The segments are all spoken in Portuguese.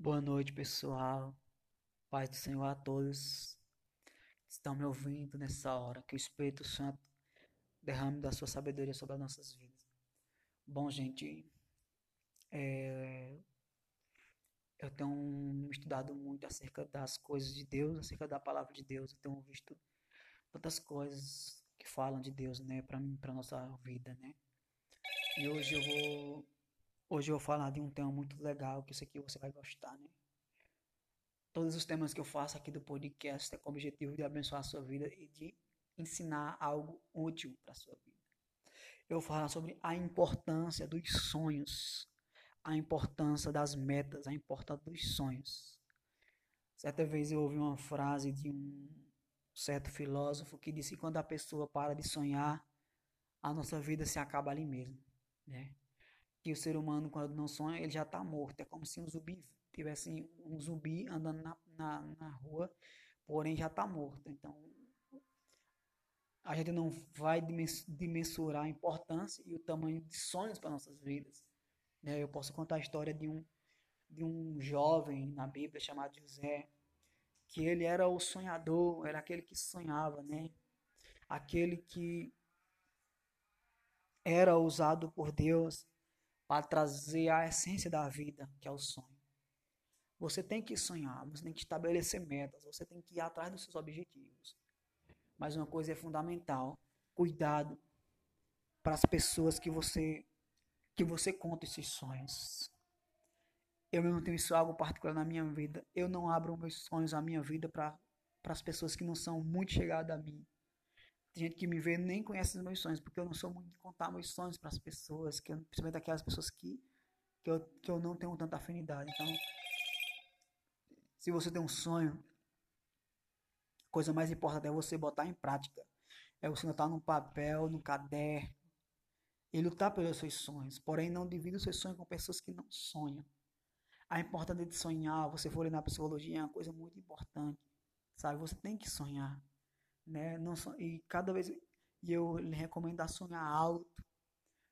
Boa noite, pessoal. Paz do Senhor a todos que estão me ouvindo nessa hora. Que o Espírito Santo derrame da sua sabedoria sobre as nossas vidas. Bom, gente, é, eu tenho estudado muito acerca das coisas de Deus, acerca da palavra de Deus. Eu tenho visto tantas coisas que falam de Deus, né, para mim, para nossa vida, né. E hoje eu vou Hoje eu vou falar de um tema muito legal, que isso aqui você vai gostar, né? Todos os temas que eu faço aqui do podcast é com o objetivo de abençoar a sua vida e de ensinar algo útil para a sua vida. Eu vou falar sobre a importância dos sonhos, a importância das metas, a importância dos sonhos. Certa vez eu ouvi uma frase de um certo filósofo que disse que quando a pessoa para de sonhar, a nossa vida se acaba ali mesmo, né? Que o ser humano, quando não sonha, ele já está morto. É como se um zumbi tivesse um zumbi andando na, na, na rua, porém já está morto. Então, a gente não vai dimensurar a importância e o tamanho de sonhos para nossas vidas. Né? Eu posso contar a história de um, de um jovem na Bíblia chamado José, que ele era o sonhador, era aquele que sonhava, né? Aquele que era usado por Deus para trazer a essência da vida, que é o sonho. Você tem que sonhar, você tem que estabelecer metas, você tem que ir atrás dos seus objetivos. Mas uma coisa é fundamental: cuidado para as pessoas que você que você conta esses sonhos. Eu mesmo tenho isso algo particular na minha vida. Eu não abro meus sonhos, a minha vida para as pessoas que não são muito chegadas a mim. Gente que me vê nem conhece os meus sonhos, porque eu não sou muito de contar meus sonhos para as pessoas, que eu, principalmente aquelas pessoas que, que, eu, que eu não tenho tanta afinidade. Então, se você tem um sonho, a coisa mais importante é você botar em prática. É você anotar no papel, no caderno, e lutar pelos seus sonhos. Porém, não divida os seus sonhos com pessoas que não sonham. A importância de sonhar, você for ler na psicologia, é uma coisa muito importante. Sabe? Você tem que sonhar né? Não, e cada vez e eu lhe recomendo a sonhar alto.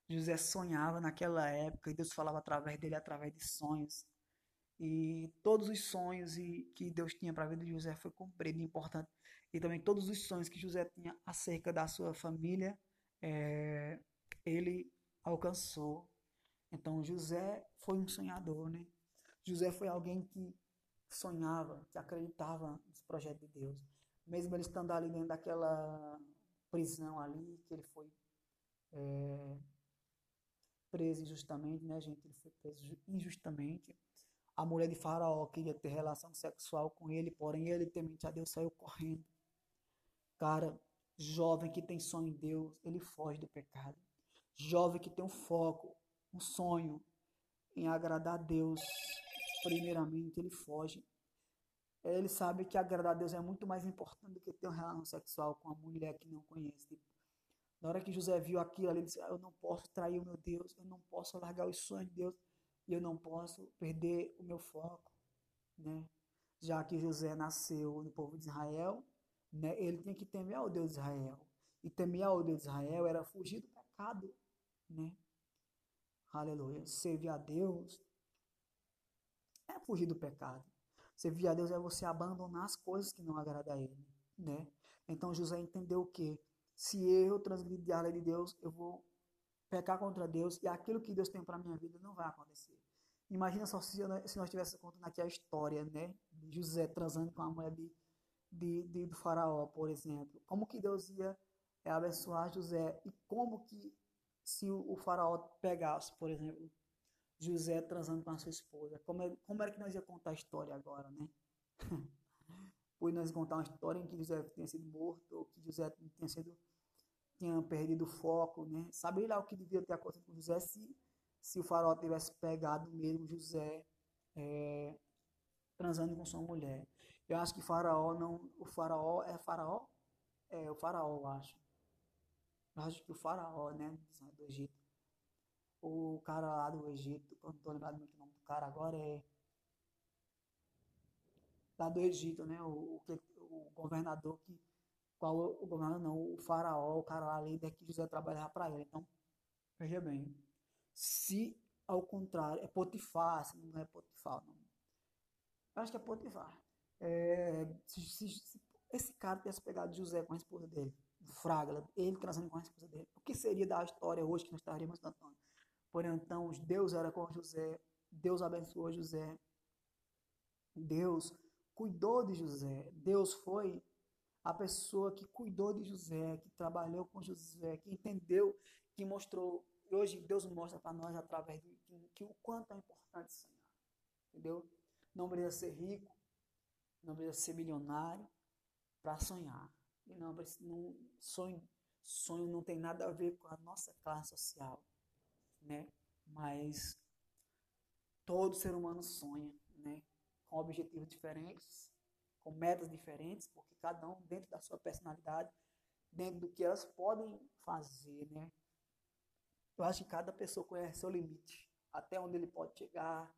José sonhava naquela época e Deus falava através dele através de sonhos. E todos os sonhos e que Deus tinha para a vida de José foi cumprido, importante. E também todos os sonhos que José tinha acerca da sua família, é, ele alcançou. Então José foi um sonhador, né? José foi alguém que sonhava, que acreditava nos projetos de Deus mesmo ele estando ali dentro daquela prisão ali, que ele foi é, preso injustamente, né, gente? Ele foi preso injustamente. A mulher de Faraó queria ter relação sexual com ele, porém ele, temente a Deus, saiu correndo. Cara, jovem que tem sonho em Deus, ele foge do pecado. Jovem que tem um foco, um sonho em agradar a Deus, primeiramente, ele foge ele sabe que agradar a Deus é muito mais importante do que ter uma relação sexual com uma mulher que não conhece. Tipo, na hora que José viu aquilo, ele disse: Eu não posso trair o meu Deus, eu não posso largar os sonhos de Deus e eu não posso perder o meu foco. Né? Já que José nasceu no povo de Israel, né, ele tinha que temer ao Deus de Israel. E temer ao Deus de Israel era fugir do pecado. Né? Aleluia. Servir a Deus é fugir do pecado. Servir a Deus é você abandonar as coisas que não agradam a Ele, né? Então José entendeu que se eu transgredir a lei de Deus, eu vou pecar contra Deus e aquilo que Deus tem para minha vida não vai acontecer. Imagina só se, se nós estivéssemos contando aqui a história, né, de José transando com a mulher de, de, de, do faraó, por exemplo. Como que Deus ia é, abençoar José e como que se o, o faraó pegasse, por exemplo, José transando com a sua esposa. Como, é, como era que nós ia contar a história agora, né? Pois nós contar uma história em que José tinha sido morto, ou que José tinha sido tinha perdido o foco, né? Sabe lá o que devia ter acontecido com José se, se o faraó tivesse pegado mesmo José é, transando com sua mulher. Eu acho que faraó não, o faraó é faraó, é o faraó, eu acho. Eu acho que o faraó, né, do Egito o cara lá do Egito, eu não tô lembrado muito o nome do cara agora, é lá do Egito, né? O, o, o governador que. Qual o governador não, o faraó, o cara lá, líder que José trabalhava para ele. Então, veja bem. Se ao contrário, é Potifar, se não é Potifar, não. Eu acho que é Potifar. É, se, se, se, esse cara tivesse pegado José com a esposa dele, Fraga, ele transando com a esposa dele, o que seria da história hoje que nós estaríamos cantando? Porém, então, Deus era com José, Deus abençoou José, Deus cuidou de José, Deus foi a pessoa que cuidou de José, que trabalhou com José, que entendeu, que mostrou. Hoje Deus mostra para nós através do que, que o quanto é importante sonhar, entendeu? Não precisa ser rico, não precisa ser milionário para sonhar. E não, não sonho, sonho não tem nada a ver com a nossa classe social, né? Mas todo ser humano sonha, né? Com objetivos diferentes, com metas diferentes, porque cada um dentro da sua personalidade, dentro do que elas podem fazer, né? Eu acho que cada pessoa conhece seu limite, até onde ele pode chegar,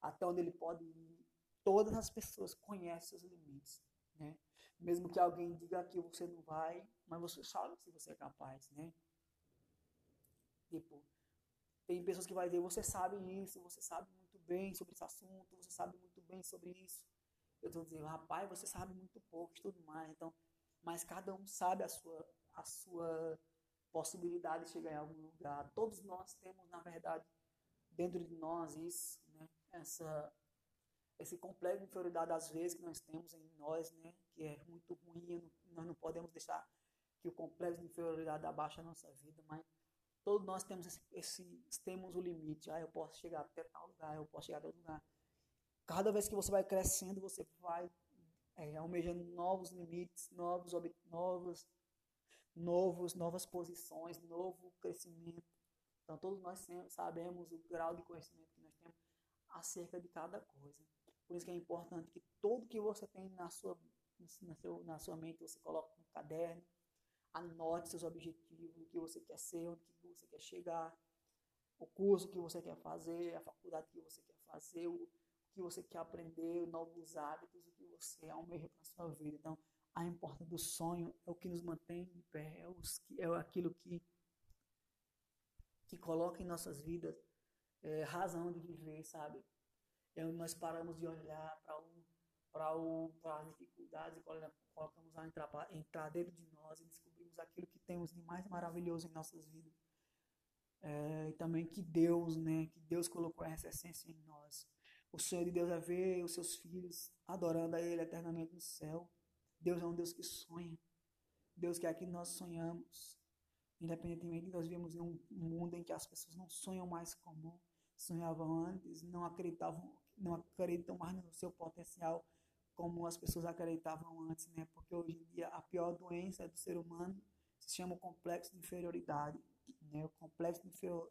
até onde ele pode ir. Todas as pessoas conhecem seus limites, né? Mesmo que alguém diga que você não vai, mas você sabe se você é capaz, né? Tipo, tem pessoas que vai dizer, você sabe isso, você sabe muito bem sobre esse assunto, você sabe muito bem sobre isso eu estou dizendo, rapaz, você sabe muito pouco e tudo mais. Então, mas cada um sabe a sua, a sua possibilidade de chegar em algum lugar. Todos nós temos, na verdade, dentro de nós isso, né? Essa, esse complexo de inferioridade às vezes que nós temos em nós, né? Que é muito ruim. Nós não podemos deixar que o complexo de inferioridade abaixe a nossa vida, mas todos nós temos esse, esse temos o limite. Ah, eu posso chegar até tal lugar, eu posso chegar até outro lugar. Cada vez que você vai crescendo, você vai é, almejando novos limites, novos, novos, novos, novas posições, novo crescimento. Então, todos nós sabemos o grau de conhecimento que nós temos acerca de cada coisa. Por isso que é importante que tudo que você tem na sua, na, seu, na sua mente, você coloque no caderno, anote seus objetivos, o que você quer ser, onde você quer chegar, o curso que você quer fazer, a faculdade que você quer fazer, o, que você quer aprender, novos hábitos, o que você almeja para a sua vida. Então, a importância do sonho é o que nos mantém de pé, é, os, é aquilo que, que coloca em nossas vidas é, razão de viver, sabe? É onde nós paramos de olhar para o para as dificuldades e colocamos a entrar, entrar dentro de nós e descobrimos aquilo que temos de mais maravilhoso em nossas vidas. É, e também que Deus, né, que Deus colocou essa essência em nós. O sonho de Deus é ver os seus filhos adorando a Ele eternamente no céu. Deus é um Deus que sonha. Deus quer que nós sonhamos. Independentemente de nós vivemos em um mundo em que as pessoas não sonham mais como sonhavam antes, não acreditavam, não acreditam mais no seu potencial como as pessoas acreditavam antes, né? Porque hoje em dia a pior doença do ser humano se chama o complexo de inferioridade, né? O complexo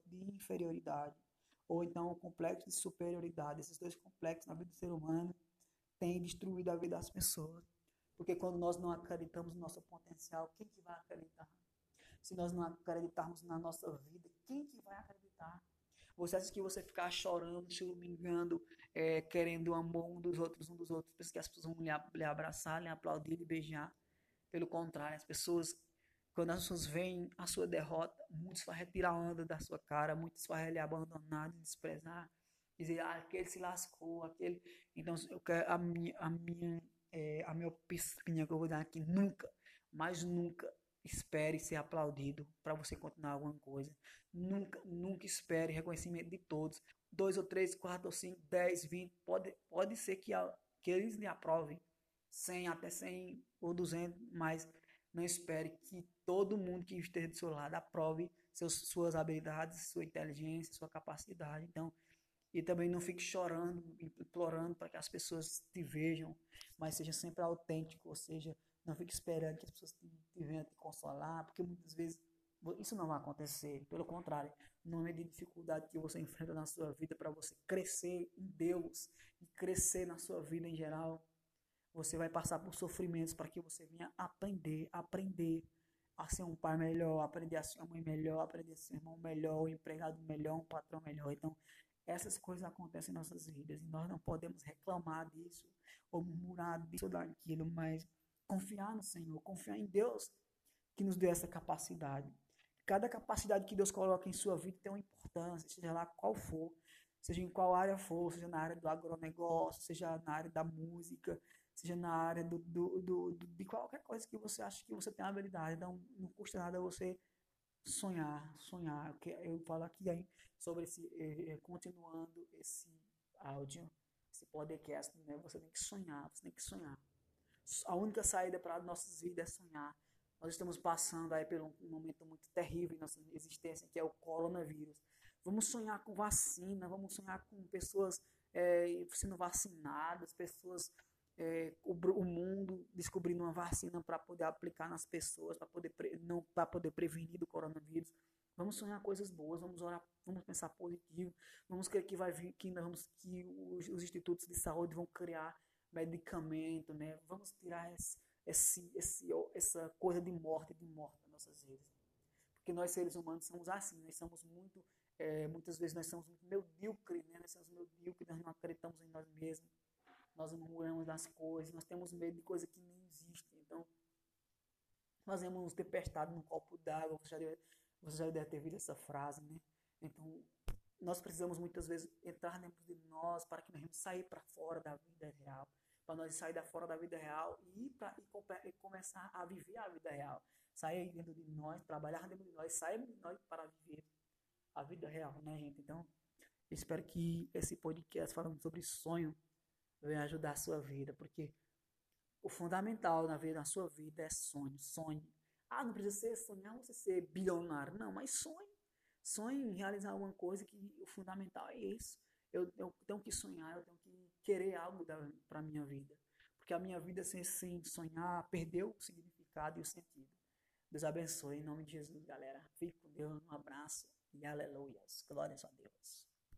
de inferioridade ou então o complexo de superioridade. Esses dois complexos na vida do ser humano têm destruído a vida das pessoas. Porque quando nós não acreditamos no nosso potencial, quem que vai acreditar? Se nós não acreditarmos na nossa vida, quem que vai acreditar? Você acha que você ficar chorando, choramingando, é, querendo o amor um dos outros, um dos outros, pensa que as pessoas vão lhe, lhe abraçar, lhe aplaudir, lhe beijar? Pelo contrário, as pessoas quando as pessoas veem a sua derrota, muitos vão retirar a onda da sua cara, muitos vão lhe abandonar, desprezar, dizer, ah, aquele se lascou, aquele. Então, eu quero a minha, a minha, é, a minha opinião que eu vou dar aqui, nunca, mas nunca espere ser aplaudido para você continuar alguma coisa. Nunca, nunca espere reconhecimento de todos. Dois ou três, quatro ou cinco, dez, vinte, pode, pode ser que, a, que eles lhe aprovem, cem até cem ou duzentos, mas não espere que todo mundo que esteja do seu lado aprove seus, suas habilidades, sua inteligência, sua capacidade. Então, e também não fique chorando, implorando para que as pessoas te vejam, mas seja sempre autêntico, ou seja, não fique esperando que as pessoas te, te venham te consolar, porque muitas vezes isso não vai acontecer. Pelo contrário, no momento de dificuldade que você enfrenta na sua vida para você crescer em Deus e crescer na sua vida em geral, você vai passar por sofrimentos para que você venha aprender, aprender a ser um pai melhor, aprender a ser uma mãe melhor, aprender a ser um irmão melhor, um empregado melhor, um patrão melhor. Então, essas coisas acontecem em nossas vidas e nós não podemos reclamar disso ou murmurar disso ou daquilo, mas confiar no Senhor, confiar em Deus que nos deu essa capacidade. Cada capacidade que Deus coloca em sua vida tem uma importância, seja lá qual for. seja em qual área for, seja na área do agronegócio, seja na área da música, seja na área do, do, do, do de qualquer coisa que você acha que você tem habilidade. Então, não custa nada você sonhar, sonhar. Eu falo aqui aí sobre esse, eh, eh, continuando esse áudio, esse podcast, né? Você tem que sonhar, você tem que sonhar. A única saída para nossas vidas é sonhar. Nós estamos passando aí por um momento muito terrível em nossa existência, que é o coronavírus. Vamos sonhar com vacina, vamos sonhar com pessoas é, sendo vacinadas, pessoas é, o, o, mundo descobrindo uma vacina para poder aplicar nas pessoas, para poder para poder prevenir do coronavírus. Vamos sonhar coisas boas, vamos orar, vamos pensar positivo, vamos crer que vai vir, que vamos que os, os institutos de saúde vão criar medicamento, né? Vamos tirar esse, esse, esse, essa coisa de morte, de morte das nossas vidas. Porque nós seres humanos somos assim, nós somos muito, é, muitas vezes nós somos muito medíocres, né? Nós somos medíocres, nós não acreditamos em nós mesmos nós murmuramos das coisas, nós temos medo de coisas que nem existem. Então, fazemos tempestade num copo d'água. Você, já deve, você já deve ter ouvido essa frase, né? Então, nós precisamos muitas vezes entrar dentro de nós para que nós sair para fora da vida real. Para nós sair da fora da vida real e, pra, e, e começar a viver a vida real. Sair dentro de nós, trabalhar dentro de nós, sair de nós para viver a vida real, né, gente? Então, espero que esse podcast falando sobre sonho venha ajudar a sua vida, porque o fundamental na, vida, na sua vida é sonho, sonho. Ah, não precisa ser sonhar você ser bilionário, não, mas sonho. Sonho em realizar alguma coisa que o fundamental é isso. Eu, eu tenho que sonhar, eu tenho querer algo para a minha vida. Porque a minha vida sem, sem sonhar perdeu o significado e o sentido. Deus abençoe em nome de Jesus, galera. Fique com Deus, um abraço e aleluias. Glórias a Deus.